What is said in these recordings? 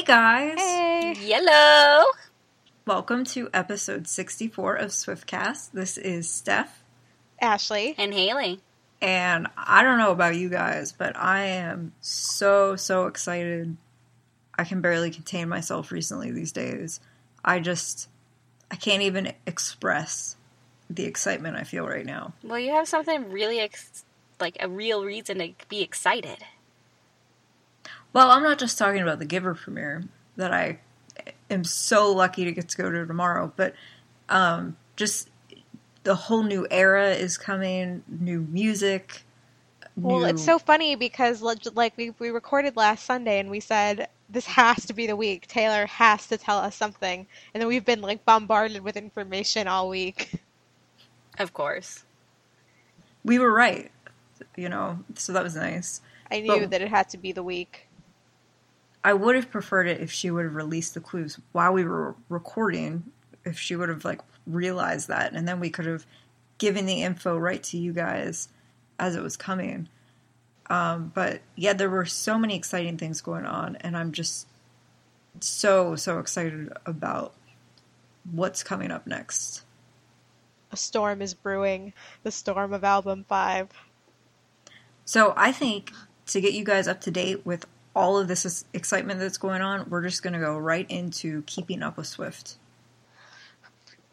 Hey guys! Hey. Yellow. Welcome to episode 64 of Swiftcast. This is Steph, Ashley. And Haley. and I don't know about you guys, but I am so, so excited. I can barely contain myself recently these days. I just, I can't even express the excitement I feel right now. Well, you have something really, ex- like a real reason to be excited. Well, I'm not just talking about the Giver premiere that I am so lucky to get to go to tomorrow, but um, just the whole new era is coming, new music. Well, it's so funny because like like, we we recorded last Sunday and we said this has to be the week. Taylor has to tell us something, and then we've been like bombarded with information all week. Of course. we were right, you know, so that was nice. I knew But- that it had to be the week. I would have preferred it if she would have released the clues while we were recording, if she would have like realized that, and then we could have given the info right to you guys as it was coming. Um, but yeah, there were so many exciting things going on, and I'm just so so excited about what's coming up next. A storm is brewing. The storm of album five. So I think to get you guys up to date with all of this excitement that's going on, we're just going to go right into keeping up with Swift.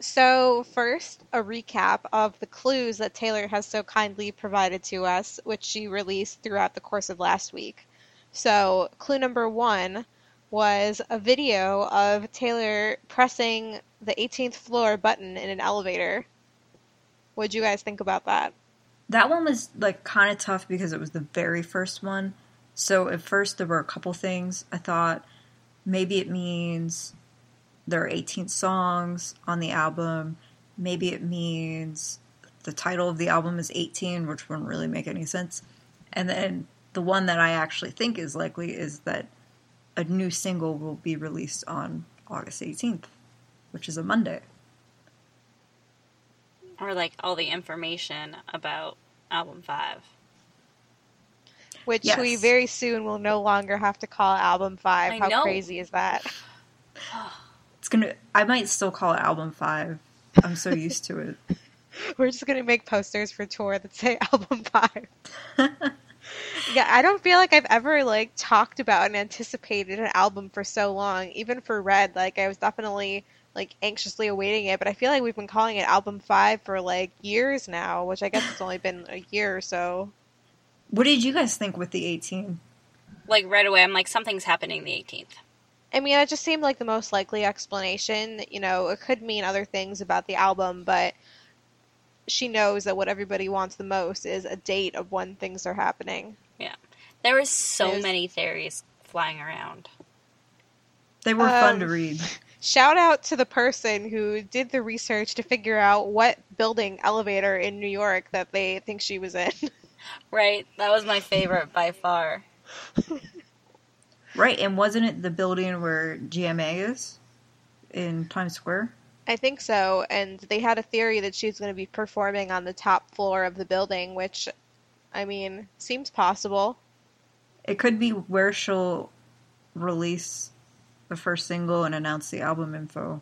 So, first, a recap of the clues that Taylor has so kindly provided to us, which she released throughout the course of last week. So, clue number one was a video of Taylor pressing the 18th floor button in an elevator. What'd you guys think about that? That one was like kind of tough because it was the very first one. So at first there were a couple things. I thought maybe it means there are 18 songs on the album. Maybe it means the title of the album is 18, which wouldn't really make any sense. And then the one that I actually think is likely is that a new single will be released on August 18th, which is a Monday. Or like all the information about album five. Which Yes. we very soon will no longer have to call album five. I How know. crazy is that? It's gonna. I might still call it album five. I'm so used to it. We're just gonna make posters for tour that say album five. yeah, I don't feel like I've ever like talked about and anticipated an album for so long. Even for Red, like I was definitely like anxiously awaiting it, but I feel like we've been calling it album five for like years now, which I guess it's only been a year or so. What did you guys think with the 18? Like right away, I'm like, something's happening the 18th. I mean, it just seemed like the most likely explanation. You know, it could mean other things about the album, but she knows that what everybody wants the most is a date of when things are happening. Yeah. There was so There's- many theories flying around. They were fun Um, to read. Shout out to the person who did the research to figure out what building elevator in New York that they think she was in. Right? That was my favorite by far. Right, and wasn't it the building where GMA is in Times Square? I think so, and they had a theory that she's going to be performing on the top floor of the building, which, I mean, seems possible. It could be where she'll release the first single and announce the album info.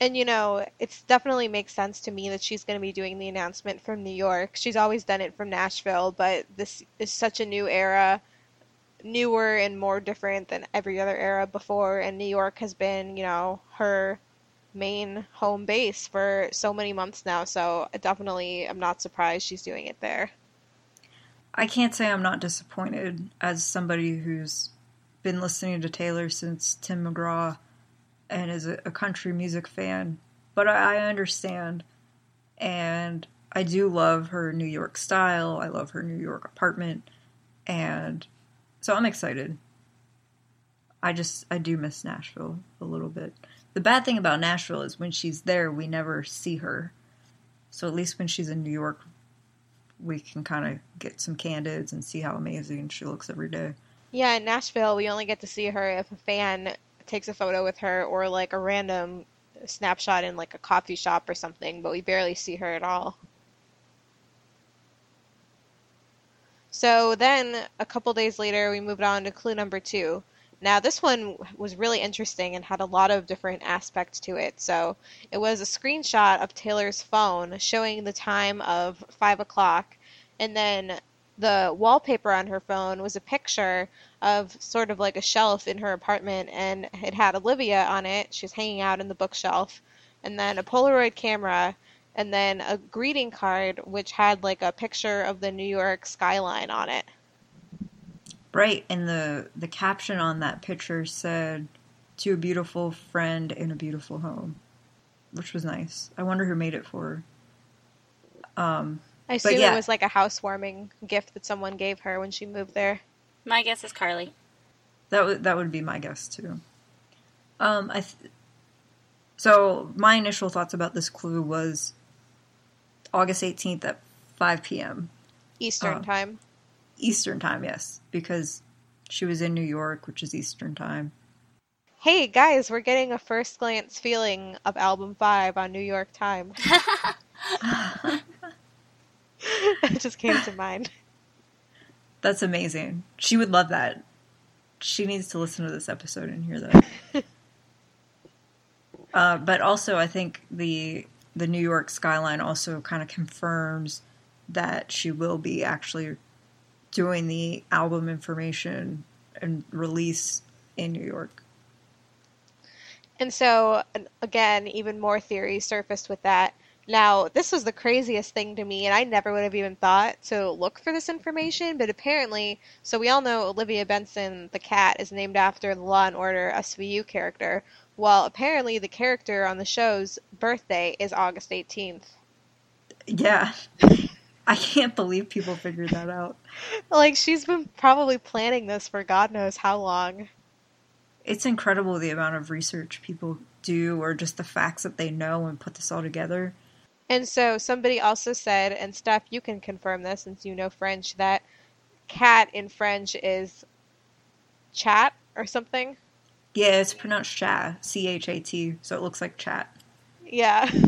And you know, it's definitely makes sense to me that she's going to be doing the announcement from New York. She's always done it from Nashville, but this is such a new era, newer and more different than every other era before. And New York has been, you know, her main home base for so many months now. So definitely, I definitely am not surprised she's doing it there. I can't say I'm not disappointed as somebody who's been listening to Taylor since Tim McGraw and is a, a country music fan, but I, I understand. And I do love her New York style. I love her New York apartment. And so I'm excited. I just, I do miss Nashville a little bit. The bad thing about Nashville is when she's there, we never see her. So at least when she's in New York, we can kind of get some candids and see how amazing she looks every day. Yeah, in Nashville, we only get to see her if a fan takes a photo with her or like a random snapshot in like a coffee shop or something, but we barely see her at all. So then a couple days later, we moved on to clue number two. Now, this one was really interesting and had a lot of different aspects to it. So, it was a screenshot of Taylor's phone showing the time of 5 o'clock, and then the wallpaper on her phone was a picture of sort of like a shelf in her apartment, and it had Olivia on it. She's hanging out in the bookshelf, and then a Polaroid camera, and then a greeting card which had like a picture of the New York skyline on it. Right, and the the caption on that picture said to a beautiful friend in a beautiful home, which was nice. I wonder who made it for her. Um, I assume yeah, it was like a housewarming gift that someone gave her when she moved there. My guess is Carly. that would that would be my guess too. Um, I th- so my initial thoughts about this clue was August eighteenth at five p.m. Eastern Oh. time. Eastern time, yes, because she was in New York, which is Eastern time. Hey guys, we're getting a first glance feeling of album 5 on New York time. it just came to mind. That's amazing. She would love that. She needs to listen to this episode and hear that. uh, but also, I think the the New York skyline also kind of confirms that she will be actually doing the album information and release in New York. And so, again, even more theories surfaced with that. Now, this was the craziest thing to me, and I never would have even thought to look for this information, but apparently, so we all know Olivia Benson, the cat, is named after the Law and Order SVU character, while apparently the character on the show's birthday is August 18th. Yeah. I can't believe people figured that out. Like, she's been probably planning this for God knows how long. It's incredible the amount of research people do or just the facts that they know and put this all together. And so somebody also said, and Steph, you can confirm this since you know French, that cat in French is chat or something. Yeah, it's pronounced chat, C H A T, so it looks like chat. Yeah.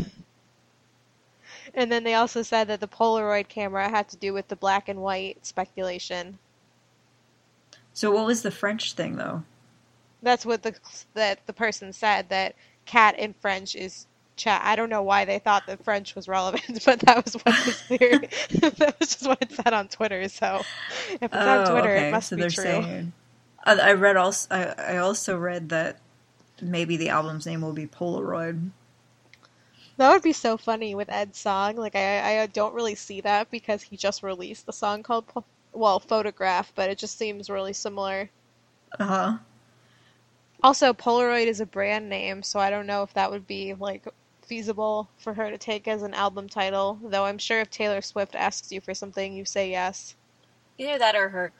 And then they also said that the Polaroid camera had to do with the black and white speculation. So what was the French thing though? That's what the that the person said that cat in French is chat. I don't know why they thought that French was relevant, but that was what was theory. that was just what it said on Twitter. So if it's on Twitter, it must so be true. saying. I, read also. I, I also read that maybe the album's name will be Polaroid. That would be so funny with Ed's song. Like I, I don't really see that because he just released a song called well Photograph, but it just seems really similar. Uh huh. Also, Polaroid is a brand name, so I don't know if that would be like feasible for her to take as an album title. Though I'm sure if Taylor Swift asks you for something, you say yes. Either that or her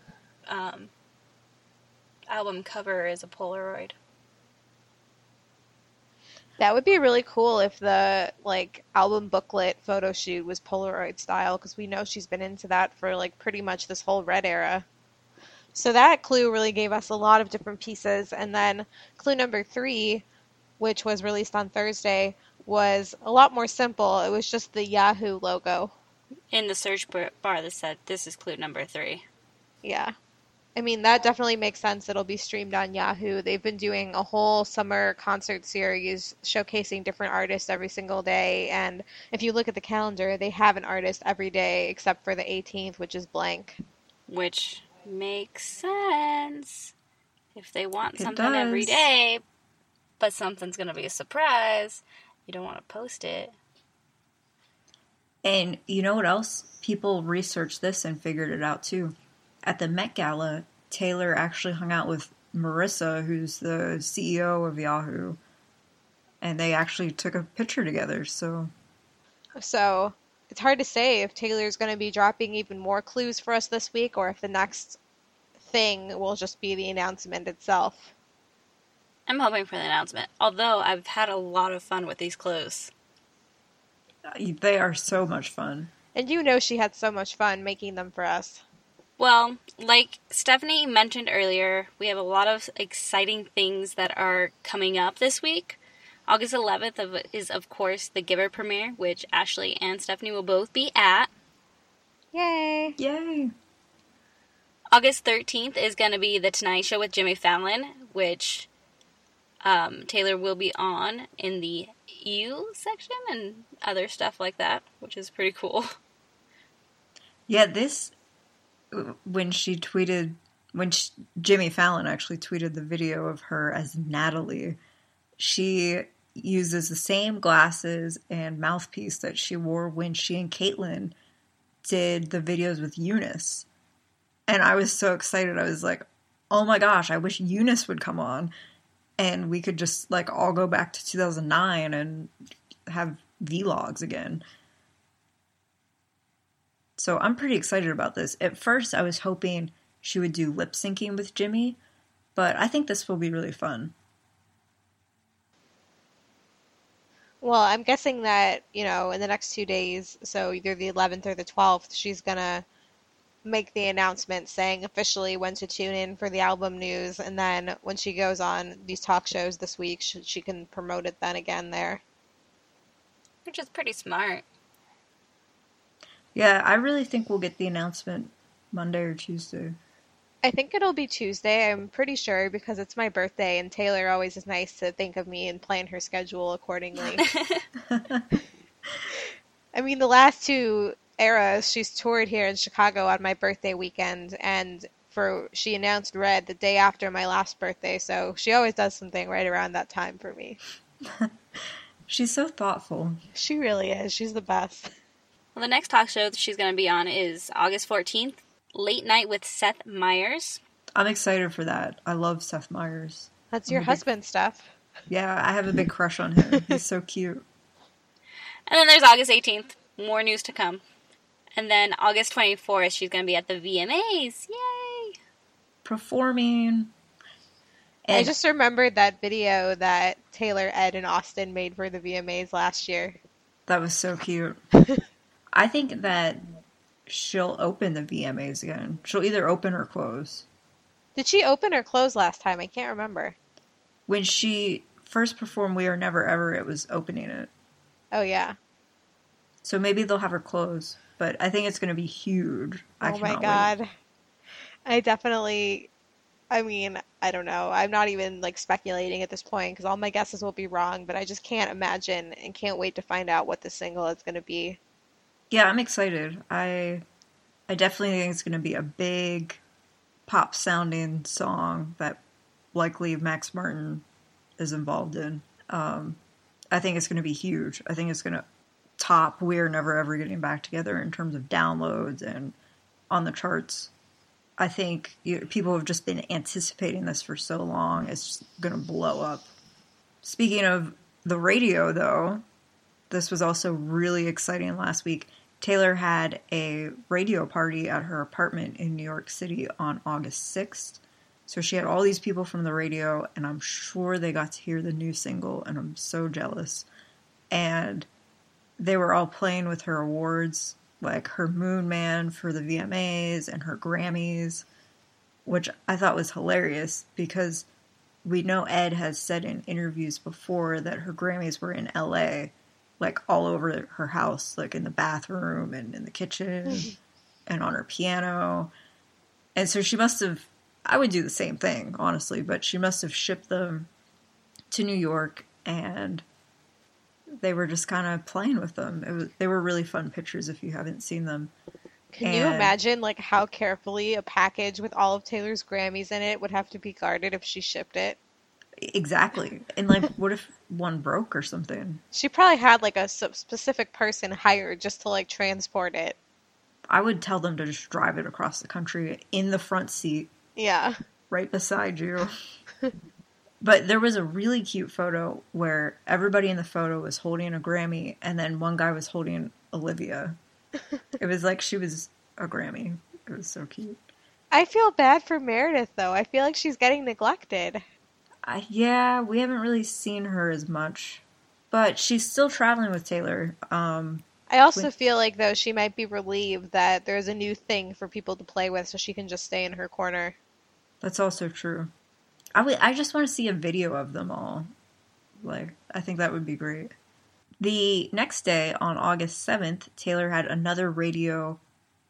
um, album cover is a Polaroid. That would be really cool if the like album booklet photo shoot was Polaroid style because we know she's been into that for like pretty much this whole Red era. So that clue really gave us a lot of different pieces. And then clue number three, which was released on Thursday, was a lot more simple. It was just the Yahoo logo. In the search bar bar that said, this is clue number three. Yeah. I mean, that definitely makes sense. It'll be streamed on Yahoo. They've been doing a whole summer concert series showcasing different artists every single day. And if you look at the calendar, they have an artist every day except for the 18th, which is blank. Which makes sense if they want It something every does. day. but something's gonna be a surprise. You don't want to post it. And you know what else? People researched this and figured it out too. At the Met Gala, Taylor actually hung out with Marissa, who's the CEO of Yahoo, and they actually took a picture together. So So it's hard to say if Taylor's going to be dropping even more clues for us this week or if the next thing will just be the announcement itself. I'm hoping for the announcement. Although I've had a lot of fun with these clothes. they are so much fun. And you know she had so much fun making them for us. Well, like Stephanie mentioned earlier, we have a lot of exciting things that are coming up this week. August 11th of, is, of course, the Giver premiere, which Ashley and Stephanie will both be at. Yay! Yay! August 13th is going to be The Tonight Show with Jimmy Fallon, which um, Taylor will be on in the Ew section and other stuff like that, which is pretty cool. Yeah, this when she tweeted when she, Jimmy Fallon actually tweeted the video of her as Natalie, she uses the same glasses and mouthpiece that she wore when she and Caitlyn did the videos with Eunice. And I was so excited. I was like, "Oh my gosh, I wish Eunice would come on and we could just like all go back to 2009 and have vlogs again." So I'm pretty excited about this. At first, I was hoping she would do lip syncing with Jimmy, but I think this will be really fun. Well, I'm guessing that, you know, in the next two days, so either the 11th or the 12th, she's gonna make the announcement saying officially when to tune in for the album news, and then when she goes on these talk shows this week, she, she can promote it then again there. Which is pretty smart. Yeah, I really think we'll get the announcement Monday or Tuesday. I think it'll be Tuesday, I'm pretty sure, because it's my birthday, and Taylor always is nice to think of me and plan her schedule accordingly. I mean, the last two eras, she's toured here in Chicago on my birthday weekend, and for she announced Red the day after my last birthday, so she always does something right around that time for me. She's so thoughtful. She really is. She's the best. Well, the next talk show that she's going to be on is August 14th, Late Night with Seth Meyers. I'm excited for that. I love Seth Meyers. That's your I'm big- husband stuff. Yeah, I have a big crush on him. He's so cute. And then there's August 18th. More news to come. And then August 24th, she's going to be at the VMAs. Yay! Performing. I just remembered that video that Taylor, Ed, and Austin made for the VMAs last year. that was so cute. I think that she'll open the VMAs again. She'll either open or close. Did she open or close last time? I can't remember. When she first performed We Are Never Ever, it was opening it. Oh yeah. So maybe they'll have her close. But I think it's going to be huge. I oh my god. wait. I definitely I mean, I don't know. I'm not even like speculating at this point because all my guesses will be wrong, but I just can't imagine and can't wait to find out what the single is going to be. Yeah, I'm excited. I I definitely think it's going to be a big pop sounding song that likely Max Martin is involved in. Um, I think it's going to be huge. I think it's going to top We're Never Ever Getting Back Together in terms of downloads and on the charts. I think you, people have just been anticipating this for so long. It's going to blow up. Speaking of the radio, though, this was also really exciting last week. Taylor had a radio party at her apartment in New York City on August 6th. So she had all these people from the radio, and I'm sure they got to hear the new single, and I'm so jealous. And they were all playing with her awards, like her Moon Man for the VMAs and her Grammys, which I thought was hilarious because we know Ed has said in interviews before that her Grammys were in LA, like all over her house, like in the bathroom and in the kitchen hmm. and on her piano. And so she must have, I would do the same thing, honestly, but she must have shipped them to New York and they were just kind of playing with them. It was, they were really fun pictures if you haven't seen them. Can you imagine like how carefully a package with all of Taylor's Grammys in it would have to be guarded if she shipped it? Exactly. And like, what if one broke or something? She probably had like a specific person hired just to like transport it. I would tell them to just drive it across the country in the front seat, Yeah. right beside you. but there was a really cute photo where everybody in the photo was holding a Grammy, and then one guy was holding Olivia. it was like she was a Grammy. It was so cute. I feel bad for Meredith though. I feel like she's getting neglected. I, yeah, we haven't really seen her as much, but she's still traveling with Taylor. Um, I also With- feel like though she might be relieved that there's a new thing for people to play with so she can just stay in her corner. That's also true. I would- I just want to see a video of them all. Like, I think that would be great. The next day, on August 7th, Taylor had another radio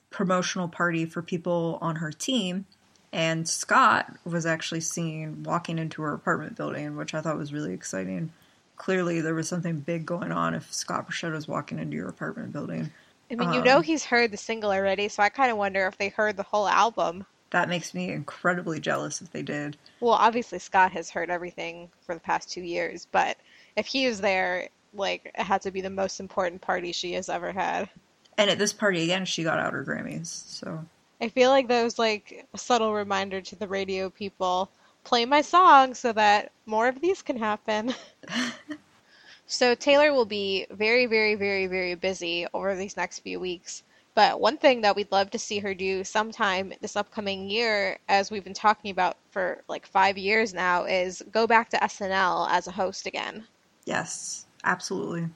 promotional party for people on her team, and Scott was actually seen walking into her apartment building, which I thought was really exciting. Clearly, there was something big going on if Scott Borchetta was walking into your apartment building. I mean, you Um, know he's heard the single already, so I kind of wonder if they heard the whole album. That makes me incredibly jealous if they did. Well, obviously Scott has heard everything for the past two years, but if he was there, like, it had to be the most important party she has ever had. And at this party again, she got out her Grammys. So I feel like that was like a subtle reminder to the radio people play my song so that more of these can happen. so Taylor will be very, very, very, very busy over these next few weeks. But one thing that we'd love to see her do sometime this upcoming year, as we've been talking about for like five years now, is go back to SNL as a host again. yes, absolutely.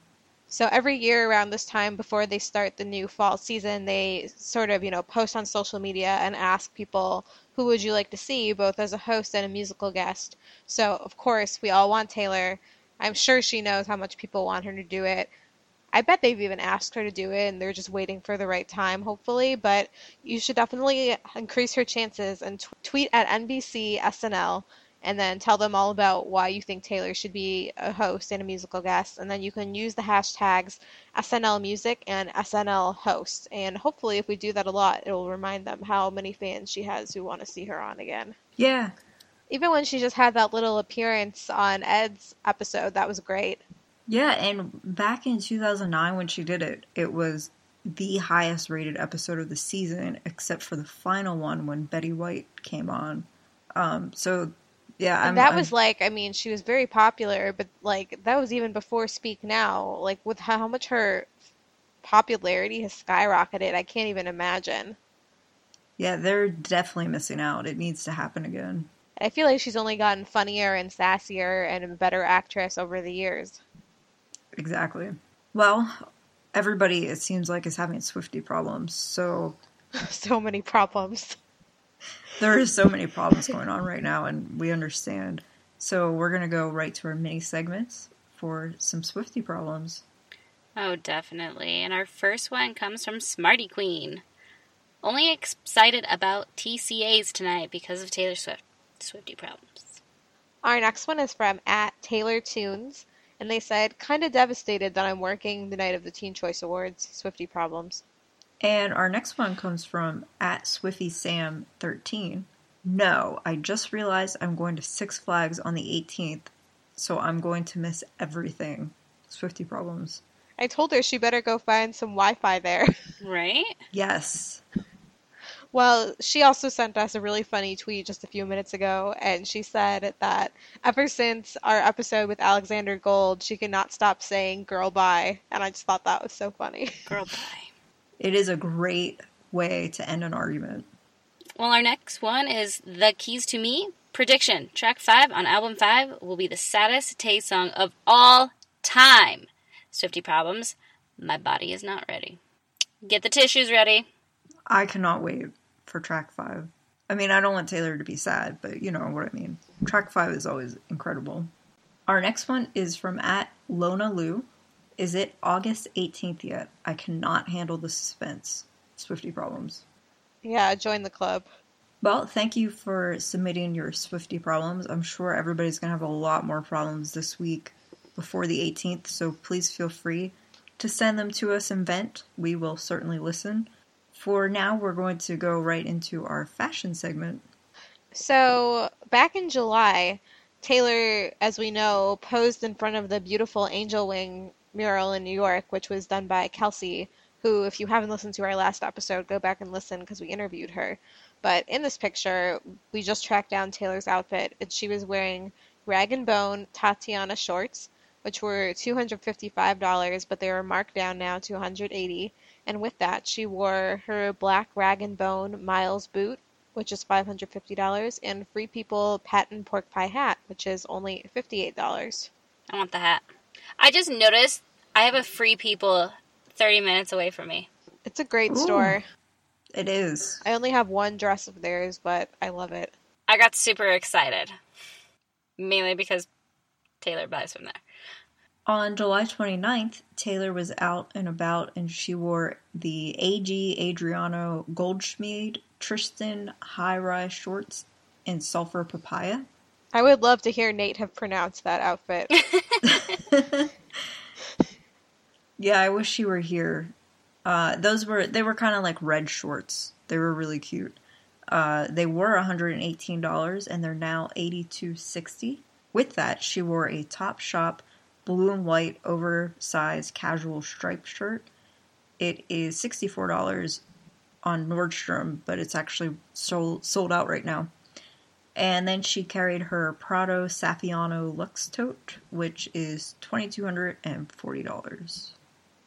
So every year around this time before they start the new fall season, they sort of, you know, post on social media and ask people who would you like to see both as a host and a musical guest. So, of course, we all want Taylor. I'm sure she knows how much people want her to do it. I bet they've even asked her to do it and they're just waiting for the right time, hopefully. But you should definitely increase her chances and t- tweet at NBC SNL and then tell them all about why you think Taylor should be a host and a musical guest. And then you can use the hashtags SNL Music and SNL Host. And hopefully, if we do that a lot, it will remind them how many fans she has who want to see her on again. Yeah, Even when she just had that little appearance on Ed's episode, that was great. Yeah. And back in 2009, when she did it, it was the highest rated episode of the season, except for the final one when Betty White came on. Um, so yeah, I'm, And that I'm- was like, I mean, she was very popular, but like that was even before Speak Now. Like with how, how much her popularity has skyrocketed, I can't even imagine. yeah, they're definitely missing out. It needs to happen again. And I feel like she's only gotten funnier and sassier and a better actress over the years. Exactly. Well, everybody it seems like is having Swiftie problems. So so many problems. there is so many problems going on right now, and we understand. So we're gonna go right to our mini segments for some Swiftie problems. Oh, definitely. And our first one comes from Smarty Queen. Only excited about TCAs tonight because of Taylor Swift. Swiftie problems. Our next one is from at Taylor Tunes, and they said, kind of devastated that I'm working the night of the Teen Choice Awards. Swiftie problems. And our next one comes from at SwiffySam13. No, I just realized I'm going to Six Flags on the 18th, so I'm going to miss everything. Swiftie problems. I told her she better go find some Wi Fi there. Right? Yes. Well, she also sent us a really funny tweet just a few minutes ago, and she said that ever since our episode with Alexander Gold, she could not stop saying girl bye, and I just thought that was so funny. Girl, bye. It is a great way to end an argument. Well, our next one is The Keys to Me. Prediction Track 5 on album 5 will be the saddest Tay song of all time. Swiftie problems. My body is not ready. Get the tissues ready. I cannot wait for track five. I mean, I don't want Taylor to be sad, but you know what I mean. Track five is always incredible. Our next one is from at LonnaLu. Is it August 18th yet? I cannot handle the suspense. Swiftie problems. Yeah, join the club. Well, thank you for submitting your Swiftie problems. I'm sure everybody's going to have a lot more problems this week before the 18th, so please feel free to send them to us and vent. We will certainly listen. For now, we're going to go right into our fashion segment. So, back in July, Taylor, as we know, posed in front of the beautiful Angel Wing mural in New York, which was done by Kelsey, who, if you haven't listened to our last episode, go back and listen because we interviewed her. But in this picture, we just tracked down Taylor's outfit, and she was wearing rag and bone Tatiana shorts, which were $255, but they were marked down now to 180 and with that, she wore her black rag and bone Miles boot, which is $550, and Free People patent pork pie hat, which is only $58. I want the hat. I just noticed I have a Free People 30 minutes away from me. It's a great Ooh. store. It is. I only have one dress of theirs, but I love it. I got super excited. Mainly because Taylor buys from there. On July 29th, Taylor was out and about and she wore the AG Adriano Goldschmied Tristan high rise shorts in sulfur papaya. I would love to hear Nate have pronounced that outfit. Yeah, I wish you were here. Uh, those were they were kind of like red shorts. They were really cute. Uh, they were $118 and they're now $82.60. With that, she wore a Top Shop blue and white oversized casual striped shirt. It is $64 on Nordstrom, but it's actually sold sold out right now. And then she carried her Prada Saffiano Lux tote, which is $2,240.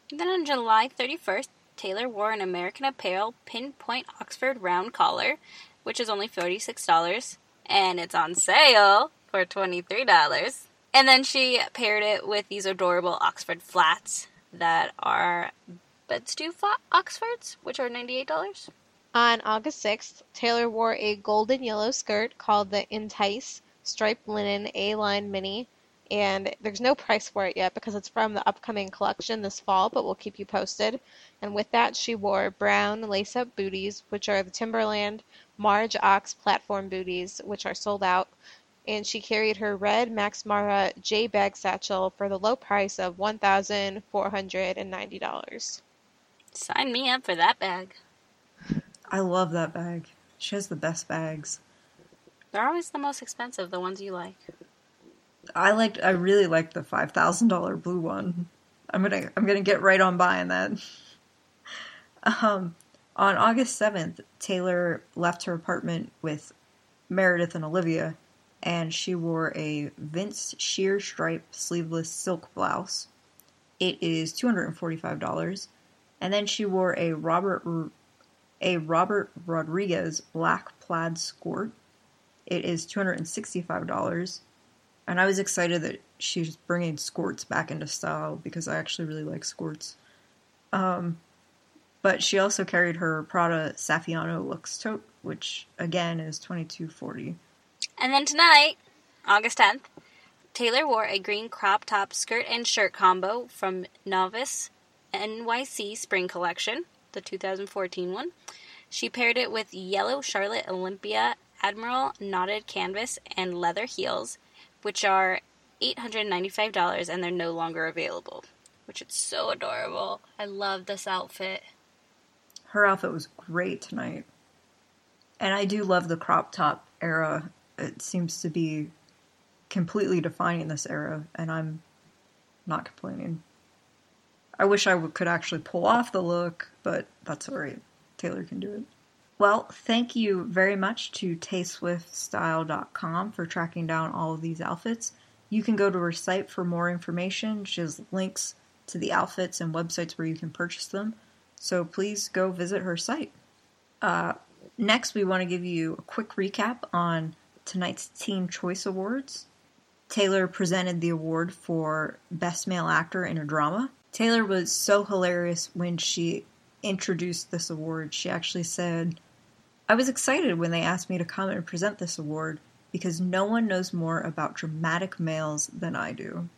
Then on July 31st, Taylor wore an American Apparel pinpoint Oxford round collar, which is only $46, and it's on sale for $23. And then she paired it with these adorable Oxford flats that are Bed Stu Oxfords, which are $98. On August 6th, Taylor wore a golden yellow skirt called the Entice striped linen A-line mini, and there's no price for it yet because it's from the upcoming collection this fall, but we'll keep you posted. And with that, she wore brown lace-up booties, which are the Timberland Marge Ox platform booties, which are sold out. And she carried her red Max Mara J bag satchel for the low price of $1,490. Sign me up for that bag. I love that bag. She has the best bags. They're always the most expensive, the ones you like. I liked. I really liked the five thousand dollar blue one. I'm gonna. I'm gonna get right on buying that. Um, on August seventh, Taylor left her apartment with Meredith and Olivia, and she wore a Vince sheer stripe sleeveless silk blouse. It is two hundred and dollars, then she wore a Robert a Robert Rodriguez black plaid skirt. It is two hundred and dollars I was excited that she's bringing skirts back into style because I actually really like skirts. Um, but she also carried her Prada Saffiano Lux tote, which again is twenty two forty. And then tonight, August 10th, Taylor wore a green crop top skirt and shirt combo from Novis NYC Spring Collection, the 2014 one. She paired it with yellow Charlotte Olympia Admiral knotted canvas and leather heels, which are $895 and they're no longer available, which is so adorable. I love this outfit. Her outfit was great tonight. And I do love the crop top era. It seems to be completely defining this era, and I'm not complaining. I wish I could actually pull off the look, but that's alright. Taylor can do it. Well, thank you very much to tayswiftstyle.com for tracking down all of these outfits. You can go to her site for more information. She has links to the outfits and websites where you can purchase them. So please go visit her site. Uh, next, we want to give you a quick recap on tonight's Teen Choice Awards. Taylor presented the award for Best Male Actor in a Drama. Taylor was so hilarious when she introduced this award. She actually said, I was excited when they asked me to come and present this award because no one knows more about dramatic males than I do.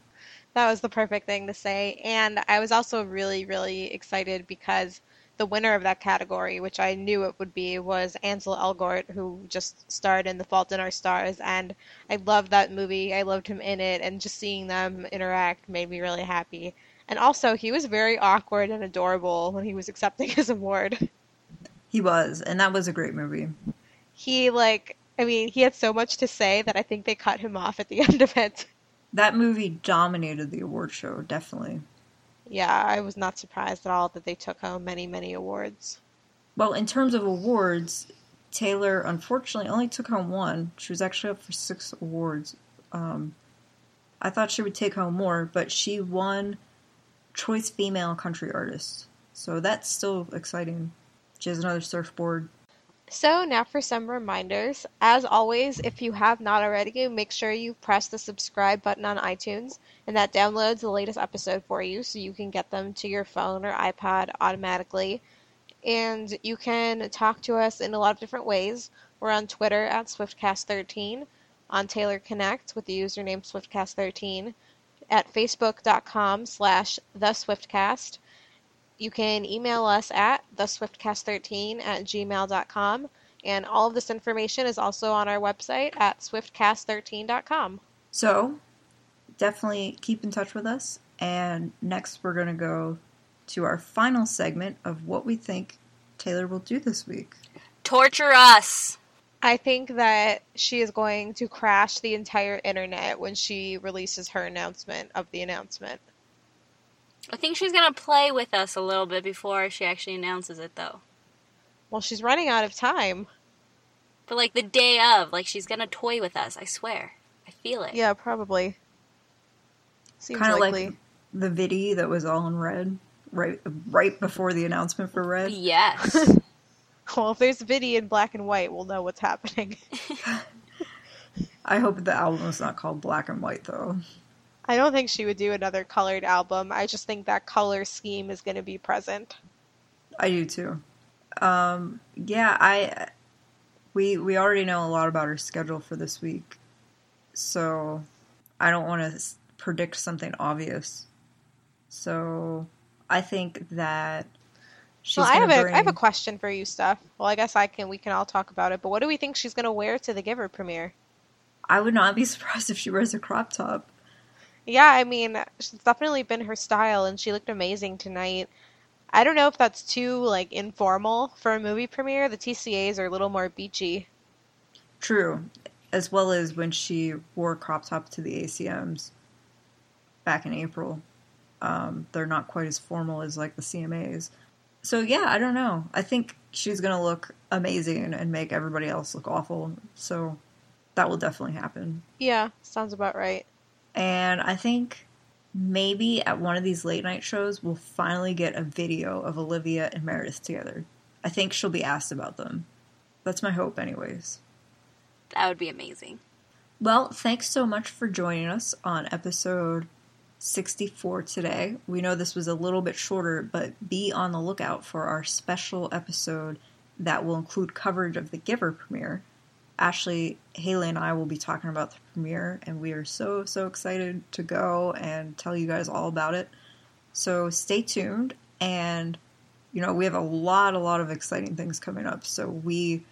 That was the perfect thing to say. And I was also really, really excited because the winner of that category, which I knew it would be, was Ansel Elgort, who just starred in The Fault in Our Stars. And I loved that movie. I loved him in it. And just seeing them interact made me really happy. And also, he was very awkward and adorable when he was accepting his award. He was, and that was a great movie. He, like, I mean, he had so much to say that I think they cut him off at the end of it. That movie dominated the award show, definitely. Yeah, I was not surprised at all that they took home many, many awards. Well, in terms of awards, Taylor unfortunately only took home one. She was actually up for six awards. Um, I thought she would take home more, but she won Choice Female Country Artist. So that's still exciting. She has another surfboard. So, now for some reminders. As always, if you have not already, make sure you press the subscribe button on iTunes, and that downloads the latest episode for you so you can get them to your phone or iPod automatically. And you can talk to us in a lot of different ways. We're on Twitter at SwiftCast13, on Taylor Connect with the username SwiftCast13, at Facebook.com slash The Swiftcast. You can email us at theswiftcast13 at gmail.com. And all of this information is also on our website at swiftcast13.com. So definitely keep in touch with us. And next, we're going to go to our final segment of what we think Taylor will do this week. Torture us. I think that she is going to crash the entire internet when she releases her announcement of the announcement. I think she's gonna play with us a little bit before she actually announces it, though. Well, she's running out of time. But like the day of, like she's gonna toy with us. I swear. I feel it. Yeah, probably. Seems Kind of likely. like the video that was all in red right right before the announcement for red. Yes. Well, if there's a video in black and white, we'll know what's happening. I hope the album is not called Black and White though. I don't think she would do another colored album. I just think that color scheme is going to be present. I do too. Um, yeah, I we we already know a lot about her schedule for this week, so I don't want to predict something obvious. So I think that she's. well, I have gonna a I have a question for you, Steph. Well, I guess I can we can all talk about it. But what do we think she's going to wear to the Giver premiere? I would not be surprised if she wears a crop top. Yeah, I mean, it's definitely been her style, and she looked amazing tonight. I don't know if that's too like informal for a movie premiere. The TCAs are a little more beachy. True, as well as when she wore crop top to the ACMs back in April. Um, they're not quite as formal as like the CMAs. So yeah, I don't know. I think she's gonna look amazing and make everybody else look awful. So that will definitely happen. Yeah, sounds about right. And I think maybe at one of these late night shows we'll finally get a video of Olivia and Meredith together. I think she'll be asked about them. That's my hope, anyways. that would be amazing. Well, thanks so much for joining us on episode 64 today. We know this was a little bit shorter, but be on the lookout for our special episode that will include coverage of the Giver premiere. Ashley, Haley, and I will be talking about the premiere, and we are so, so excited to go and tell you guys all about it. So stay tuned, and you know, we have a lot, a lot of exciting things coming up. So we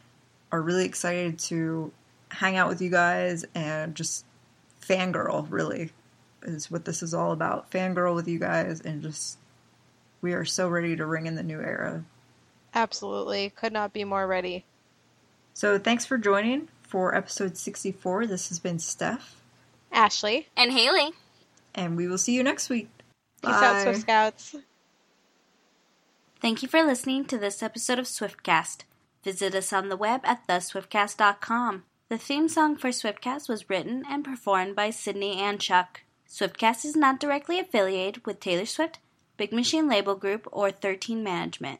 are really excited to hang out with you guys and just fangirl, really, is what this is all about. Fangirl with you guys, and just we are so ready to ring in the new era. Absolutely, could not be more ready. So thanks for joining for episode 64. This has been Steph, Ashley, And Haley. and we will see you next week. peace out, Swift Scouts. Thank you for listening to this episode of Swiftcast. Visit us on the web at theswiftcast.com. The theme song for Swiftcast was written and performed by Sydney and Chuck. Swiftcast is not directly affiliated with Taylor Swift, Big Machine Label Group, or 13 Management.